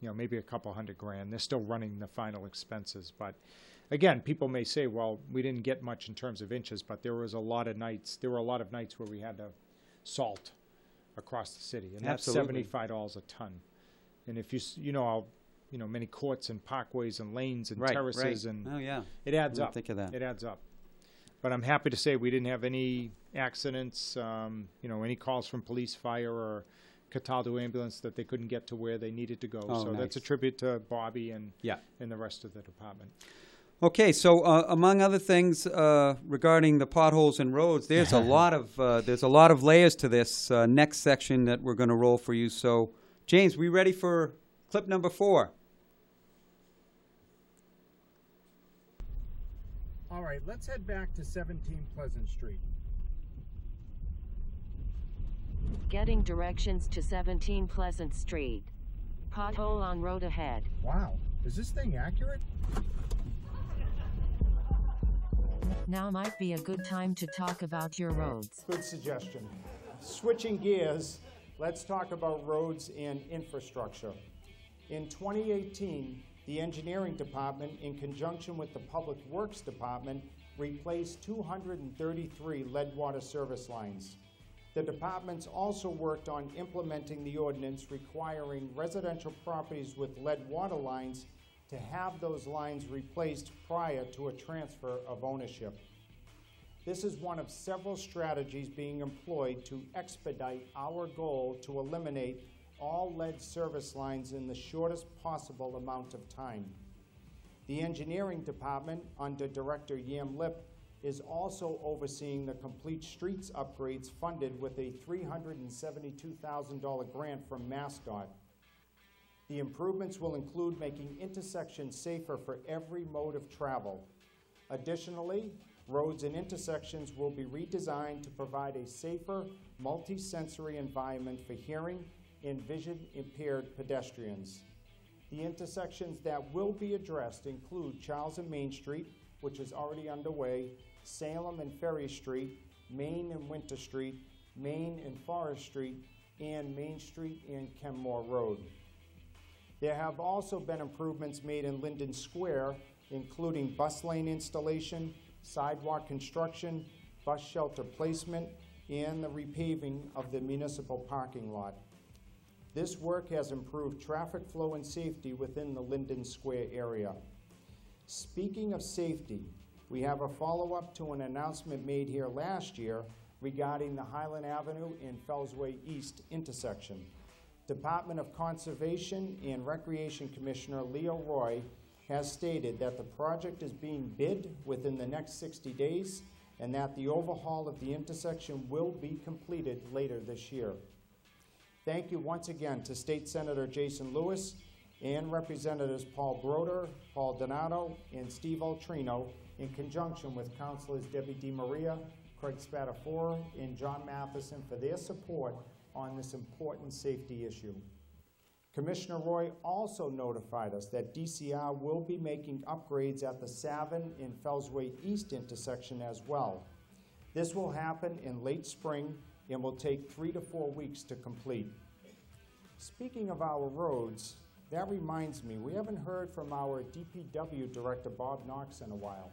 You know, maybe a couple hundred grand. They're still running the final expenses, but again, people may say, "Well, we didn't get much in terms of inches, but there was a lot of nights. There were a lot of nights where we had to salt across the city, and that's seventy-five dollars a ton. And if you you know, how, you know, many courts and parkways and lanes and right, terraces right. and oh yeah, it adds up. think of that. It adds up. But I'm happy to say we didn't have any accidents, um, you know, any calls from police, fire, or Cataldo ambulance that they couldn't get to where they needed to go. Oh, so that's a tribute to Bobby and Yeah. and the rest of the department. Okay, so uh, among other things uh, regarding the potholes and roads, there's a lot of uh, there's a lot of layers to this uh, next section that we're going to roll for you. So, James, we ready for clip number four? All right, let's head back to 17 Pleasant Street. Getting directions to 17 Pleasant Street. Pothole on road ahead. Wow, is this thing accurate? Now might be a good time to talk about your roads. Good suggestion. Switching gears, let's talk about roads and infrastructure. In 2018, the Engineering Department, in conjunction with the Public Works Department, replaced 233 lead water service lines. The departments also worked on implementing the ordinance requiring residential properties with lead water lines to have those lines replaced prior to a transfer of ownership. This is one of several strategies being employed to expedite our goal to eliminate all lead service lines in the shortest possible amount of time. The engineering department, under Director Yem Lip, is also overseeing the complete streets upgrades funded with a $372,000 grant from MassDOT. The improvements will include making intersections safer for every mode of travel. Additionally, roads and intersections will be redesigned to provide a safer, multi-sensory environment for hearing and vision impaired pedestrians. The intersections that will be addressed include Charles and Main Street, which is already underway, Salem and Ferry Street, Main and Winter Street, Main and Forest Street, and Main Street and Kenmore Road. There have also been improvements made in Linden Square, including bus lane installation, sidewalk construction, bus shelter placement, and the repaving of the municipal parking lot. This work has improved traffic flow and safety within the Linden Square area. Speaking of safety, we have a follow-up to an announcement made here last year regarding the Highland Avenue and Fellsway East intersection. Department of Conservation and Recreation Commissioner Leo Roy has stated that the project is being bid within the next 60 days and that the overhaul of the intersection will be completed later this year. Thank you once again to State Senator Jason Lewis and Representatives Paul Brodeur, Paul Donato, and Steve Ultrino in conjunction with Councilors Debbie DiMaria, Craig Spatafora, and John Matheson for their support on this important safety issue. Commissioner Roy also notified us that DCR will be making upgrades at the Savin and Fellsway East intersection as well. This will happen in late spring and will take three to four weeks to complete. Speaking of our roads, that reminds me, we haven't heard from our DPW Director, Bob Knox, in a while.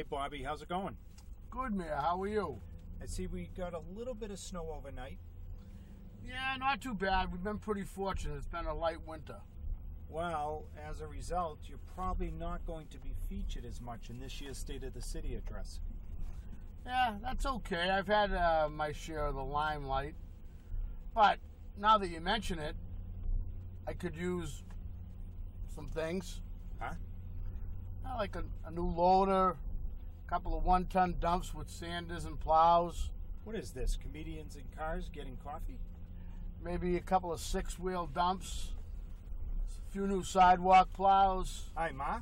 Hey, Bobby, how's it going? Good, Mayor. How are you? I see we got a little bit of snow overnight. Yeah, not too bad. We've been pretty fortunate. It's been a light winter. Well, as a result, you're probably not going to be featured as much in this year's State of the City address. Yeah, that's okay. I've had uh, my share of the limelight. But now that you mention it, I could use some things. Huh? Uh, like a, a new loader, couple of one ton dumps with sanders and plows, What is this? Comedians in cars getting coffee? maybe a couple of six wheel dumps, a few new sidewalk plows. Hi, Ma.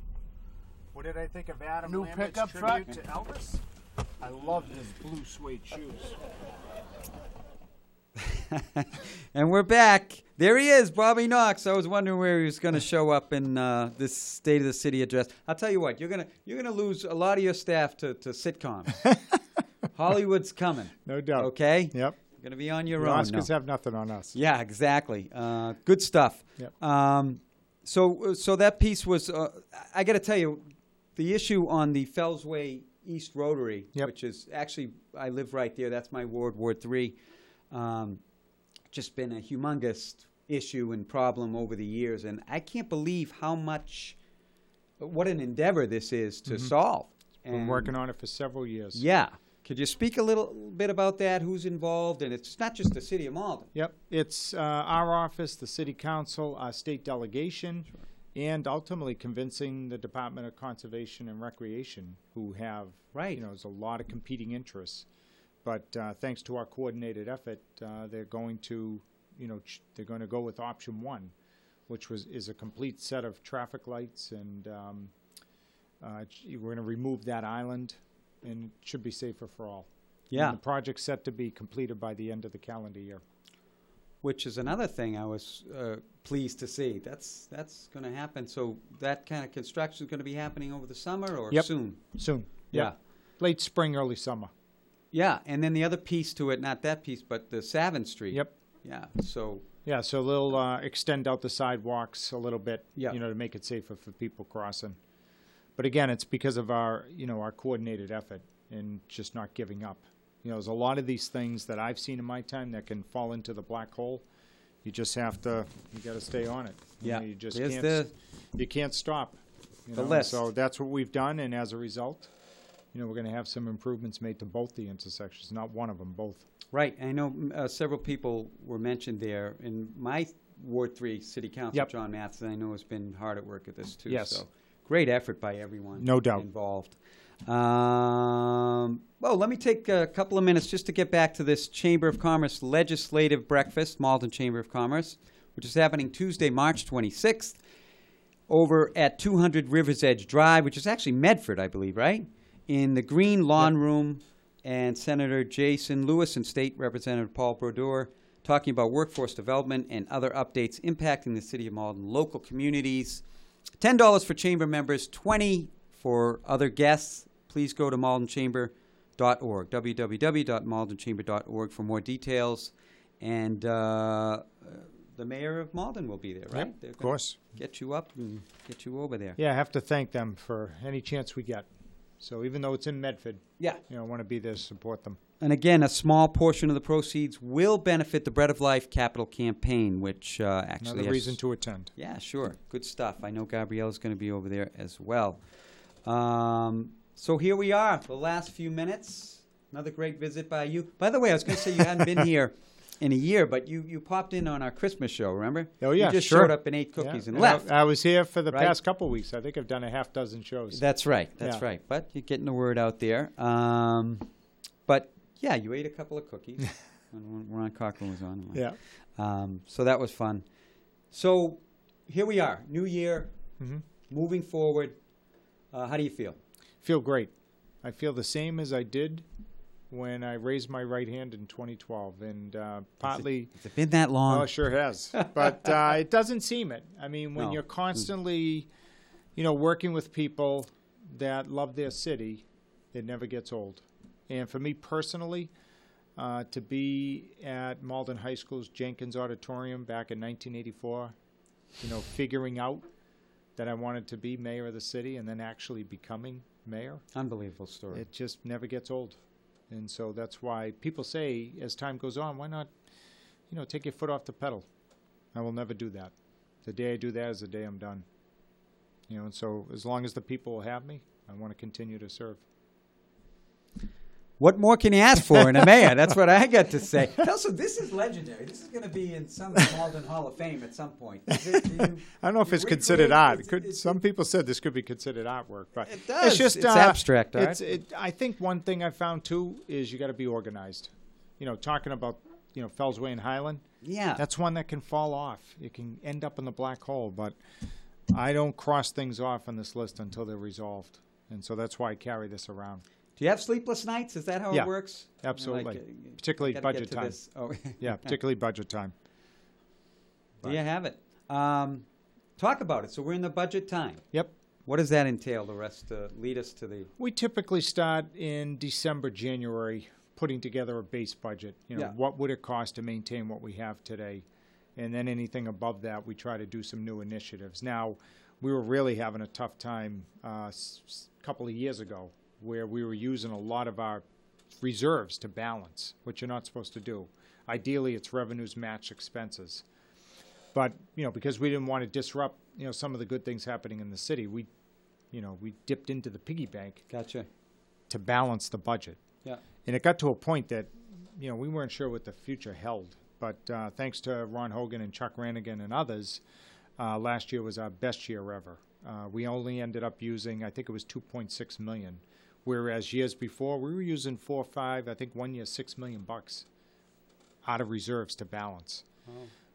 What did I think of Adam New Lambert's pickup tribute truck? to Elvis? I love his blue suede shoes. And we're back. There he is, Bobby Knox. I was wondering where he was going to show up in uh, this State of the City address. I'll tell you what, you're gonna you're gonna lose a lot of your staff to, to sitcoms. Hollywood's coming. No doubt. Okay, Yep. you're gonna be on your The own. Oscars now. have nothing on us. Yeah, exactly. Uh, good stuff. Yep. Um, so, so that piece was. Uh, I got to tell you, the issue on the Fellsway East Rotary, Yep. which is actually I live right there. That's my ward, Ward Three. Um, just been a humongous issue and problem over the years, and I can't believe how much, what an endeavor this is to solve. Been And- working on it for several years. Yeah. Could you speak a little bit about that? Who's involved? And it's not just the city of Malden. Yep, it's uh, our office, the city council, our state delegation, and ultimately convincing the Department of Conservation and Recreation, who have, Right. you know, there's a lot of competing interests. But uh, thanks to our coordinated effort, uh, they're going to, you know, ch- they're going to go with option one, which was is a complete set of traffic lights, and um, uh, ch- we're going to remove that island, and it should be safer for all. And Yeah. the project's set to be completed by the end of the calendar year. which is another thing I was uh, pleased to see. That's that's going to happen. So that kind of construction is going to be happening over the summer or Yep. soon. Soon. Yeah. Yep. Late spring, early summer. Yeah, and then the other piece to it, not that piece, but the Savin Street. Yep. Yeah. So Yeah, so they'll uh, extend out the sidewalks a little bit, Yeah. you know, to make it safer for people crossing. But again, it's because of our, you know, our coordinated effort and just not giving up. You know, there's a lot of these things that I've seen in my time that can fall into the black hole. You just have to, you got to stay on it. You Yeah. know, you just There's can't. the- you can't stop. You The know, list. So that's what we've done, and as a result, you know, we're going to have some improvements made to both the intersections, not one of them, both. Right, I know mm, uh, several people were mentioned there. In my Ward Three City Council, Yep. John Matheson, I know has been hard at work at this too. Yes. So great effort by everyone. No doubt. involved. Um, well, let me take a couple of minutes just to get back to this Chamber of Commerce legislative breakfast, Malden Chamber of Commerce, which is happening Tuesday, March 26th, over at 200 Rivers Edge Drive, which is actually Medford, I believe, right? In the Green Lawn Room, and Senator Jason Lewis and State Representative Paul Brodeur talking about workforce development and other updates impacting the city of Malden, local communities. $10 for chamber members, 20 for other guests. Please go to maldenchamber.org, www.maldenchamber.org for more details. And uh, the mayor of Malden will be there, right? Yep, They're of gonna course. Get you up and get you over there. Yeah, I have to thank them for any chance we get. So even though it's in Medford, Yeah. you know, I want to be there to support them. And again, a small portion of the proceeds will benefit the Bread of Life Capital Campaign, which uh, actually Another has- reason to attend. Yeah, sure. Good stuff. I know Gabrielle's going to be over there as well. Um, so here we are, the last few minutes. Another great visit by you. By the way, I was going to say you hadn't been here in a year, but you, you popped in on our Christmas show, remember? Oh yeah, You just sure. showed up and ate Yeah, cookies and I- left. I, was here for the right? past couple of weeks. I think I've done a half dozen shows. That's right. That's Yeah. right. But you're getting the word out there. Um, but yeah, you ate a couple of cookies when when Ron Cochran was on. yeah. Um, so that was fun. So here we are, new year, Mhm. moving forward. Uh, how do you feel? Feel great. I feel the same as I did when I raised my right hand in 2012, and uh, partly. Has it been that long? Oh, it sure has. but uh, it doesn't seem it. I mean, when No. you're constantly, you know, working with people that love their city, it never gets old. And for me personally, uh, to be at Malden High School's Jenkins Auditorium back in 1984, you know, figuring out that I wanted to be mayor of the city and then actually becoming mayor, Unbelievable story. it just never gets old. And so that's why people say, as time goes on, why not, you know, take your foot off the pedal? I will never do that. The day I do that is the day I'm done. You know, and so as long as the people will have me, I want to continue to serve. What more can you ask for in a mayor? That's what I got to say. Also, this is legendary. This is going to be in some Malden Hall of Fame at some point. It- you- I don't know if it's considered art. it's- It could, it's- some people said this could be considered artwork, but It does. It's just It's uh, abstract art. It's, it, I think one thing I found too is you got to be organized. You know, talking about you know Fellsway and Highland. Yeah. That's one that can fall off. It can end up in the black hole, but I don't cross things off on this list until they're resolved. And so that's why I carry this around. Do you have sleepless nights? Is that how Yeah, it works? Absolutely. like, uh, Particularly budget time. Oh, Yeah, particularly budget time. Do you have it. Um, talk about it. So we're in the budget time. Yep. What does that entail? The rest uh, lead us to the. We typically start in December, January, putting together a base budget. You know, Yeah. what would it cost to maintain what we have today? And then anything above that, we try to do some new initiatives. Now, we were really having a tough time a uh, couple of years ago where we were using a lot of our reserves to balance, which you're not supposed to do. Ideally, it's revenues match expenses. But, you know, because we didn't want to disrupt, you know, some of the good things happening in the city, we, you know, we dipped into the piggy bank Gotcha. to balance the budget. Yeah. And it got to a point that, you know, we weren't sure what the future held. But uh, thanks to Ron Hogan and Chuck Ranaghan and others, uh, last year was our best year ever. Uh, we only ended up using, I think it was 2.6 million, whereas years before we were using four, or five, I think one year six million bucks out of reserves to balance.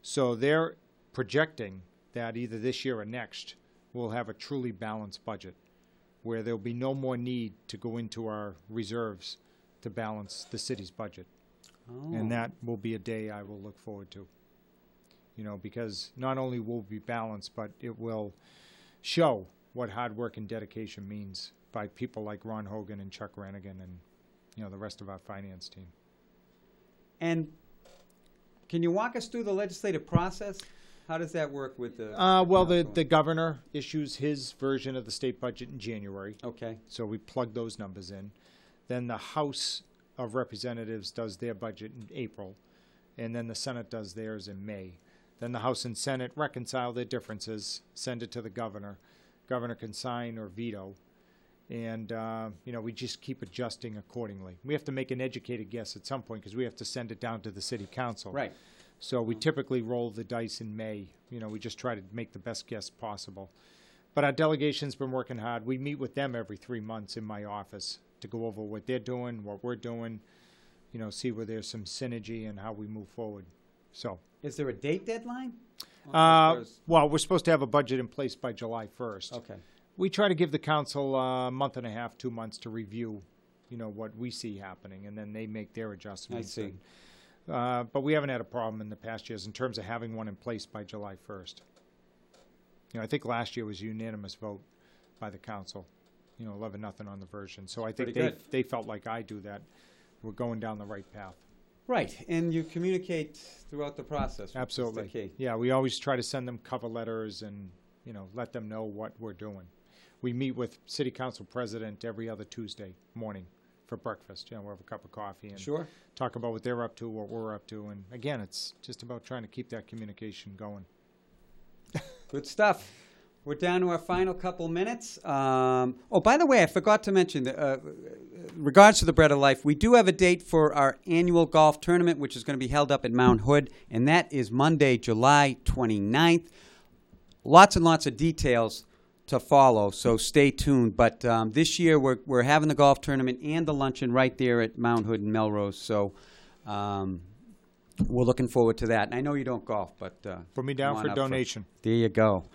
So they're projecting that either this year or next we'll have a truly balanced budget where there'll be no more need to go into our reserves to balance the city's budget. Oh. And that will be a day I will look forward to. You know, because not only will we be balanced, but it will show what hard work and dedication means by people like Ron Hogan and Chuck Ranaghan and, you know, the rest of our finance team. And can you walk us through the legislative process? How does that work with the? Uh, well, the, the governor issues his version of the state budget in January. Okay. So we plug those numbers in. Then the House of Representatives does their budget in April, and then the Senate does theirs in May. Then the House and Senate reconcile their differences, send it to the governor. Governor can sign or veto, and uh, you know we just keep adjusting accordingly. We have to make an educated guess at some point because we have to send it down to the city council. Right. So we typically roll the dice in May. You know, we just try to make the best guess possible. But our delegation's been working hard. We meet with them every three months in my office to go over what they're doing, what we're doing, you know, see where there's some synergy and how we move forward. So, Is there a date deadline? uh, well, we're supposed to have a budget in place by July 1st. Okay. We try to give the council a month and a half, two months to review, you know, what we see happening, and then they make their adjustments. see. and, uh, but we haven't had a problem in the past years in terms of having one in place by July 1st. You know, I think last year was a unanimous vote by the council, you know, 11 nothing on the version. So I think Pretty they, good. they felt like I do that. We're going down the right path. Right, and you communicate throughout the process. which is the Absolutely. key. Yeah, we always try to send them cover letters and, you know, let them know what we're doing. We meet with city council president every other Tuesday morning for breakfast. You know, we'll have a cup of coffee and Sure. talk about what they're up to, what we're up to. And again, it's just about trying to keep that communication going. Good stuff. We're down to our final couple minutes. Um, oh, by the way, I forgot to mention, that, uh, regards to the Bread of Life, we do have a date for our annual golf tournament, which is going to be held up at Mount Hood, and that is Monday, July 29th. Lots and lots of details to follow, so stay tuned. But um, this year, we're, we're having the golf tournament and the luncheon right there at Mount Hood and Melrose, so um, we're looking forward to that. And I know you don't golf, but uh, Put me down come for up donation. there you go.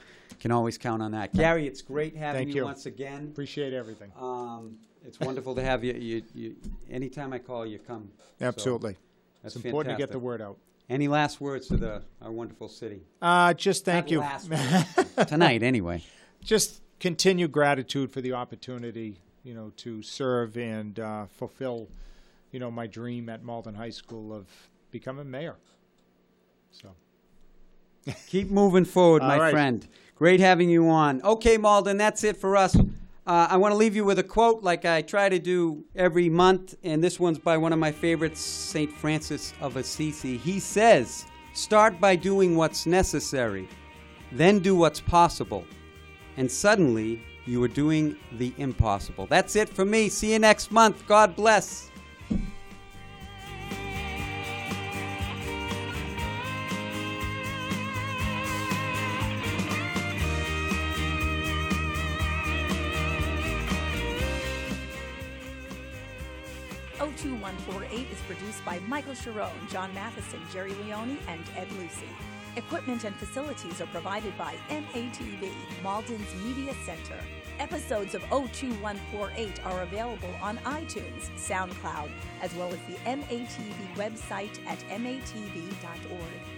Can always count on that. Gary, it's great having Thank you you. once again. Appreciate everything. Um, it's wonderful to have you. You, you. Anytime I call, you come. So, Absolutely. that's it's important to get the fantastic. word out. Any last words to the our wonderful city? Uh, just thank Not you. last words. Tonight, anyway. Just continue gratitude for the opportunity, you know, to serve and uh, fulfill, you know, my dream at Malden High School of becoming mayor. So, Keep moving forward, my right. friend. Great having you on. Okay, Malden, that's it for us. Uh, I want to leave you with a quote like I try to do every month, and this one's by one of my favorites, St. Francis of Assisi. He says, Start by doing what's necessary, then do what's possible, and suddenly you are doing the impossible. That's it for me. See you next month. God bless. O two one four eight is produced by Michael Sharon, John Matheson, Jerry Leone, and Ed Lucy. Equipment and facilities are provided by MATV, Malden's Media Center. Episodes of 02148 are available on iTunes, SoundCloud, as well as the MATV website at matv.org.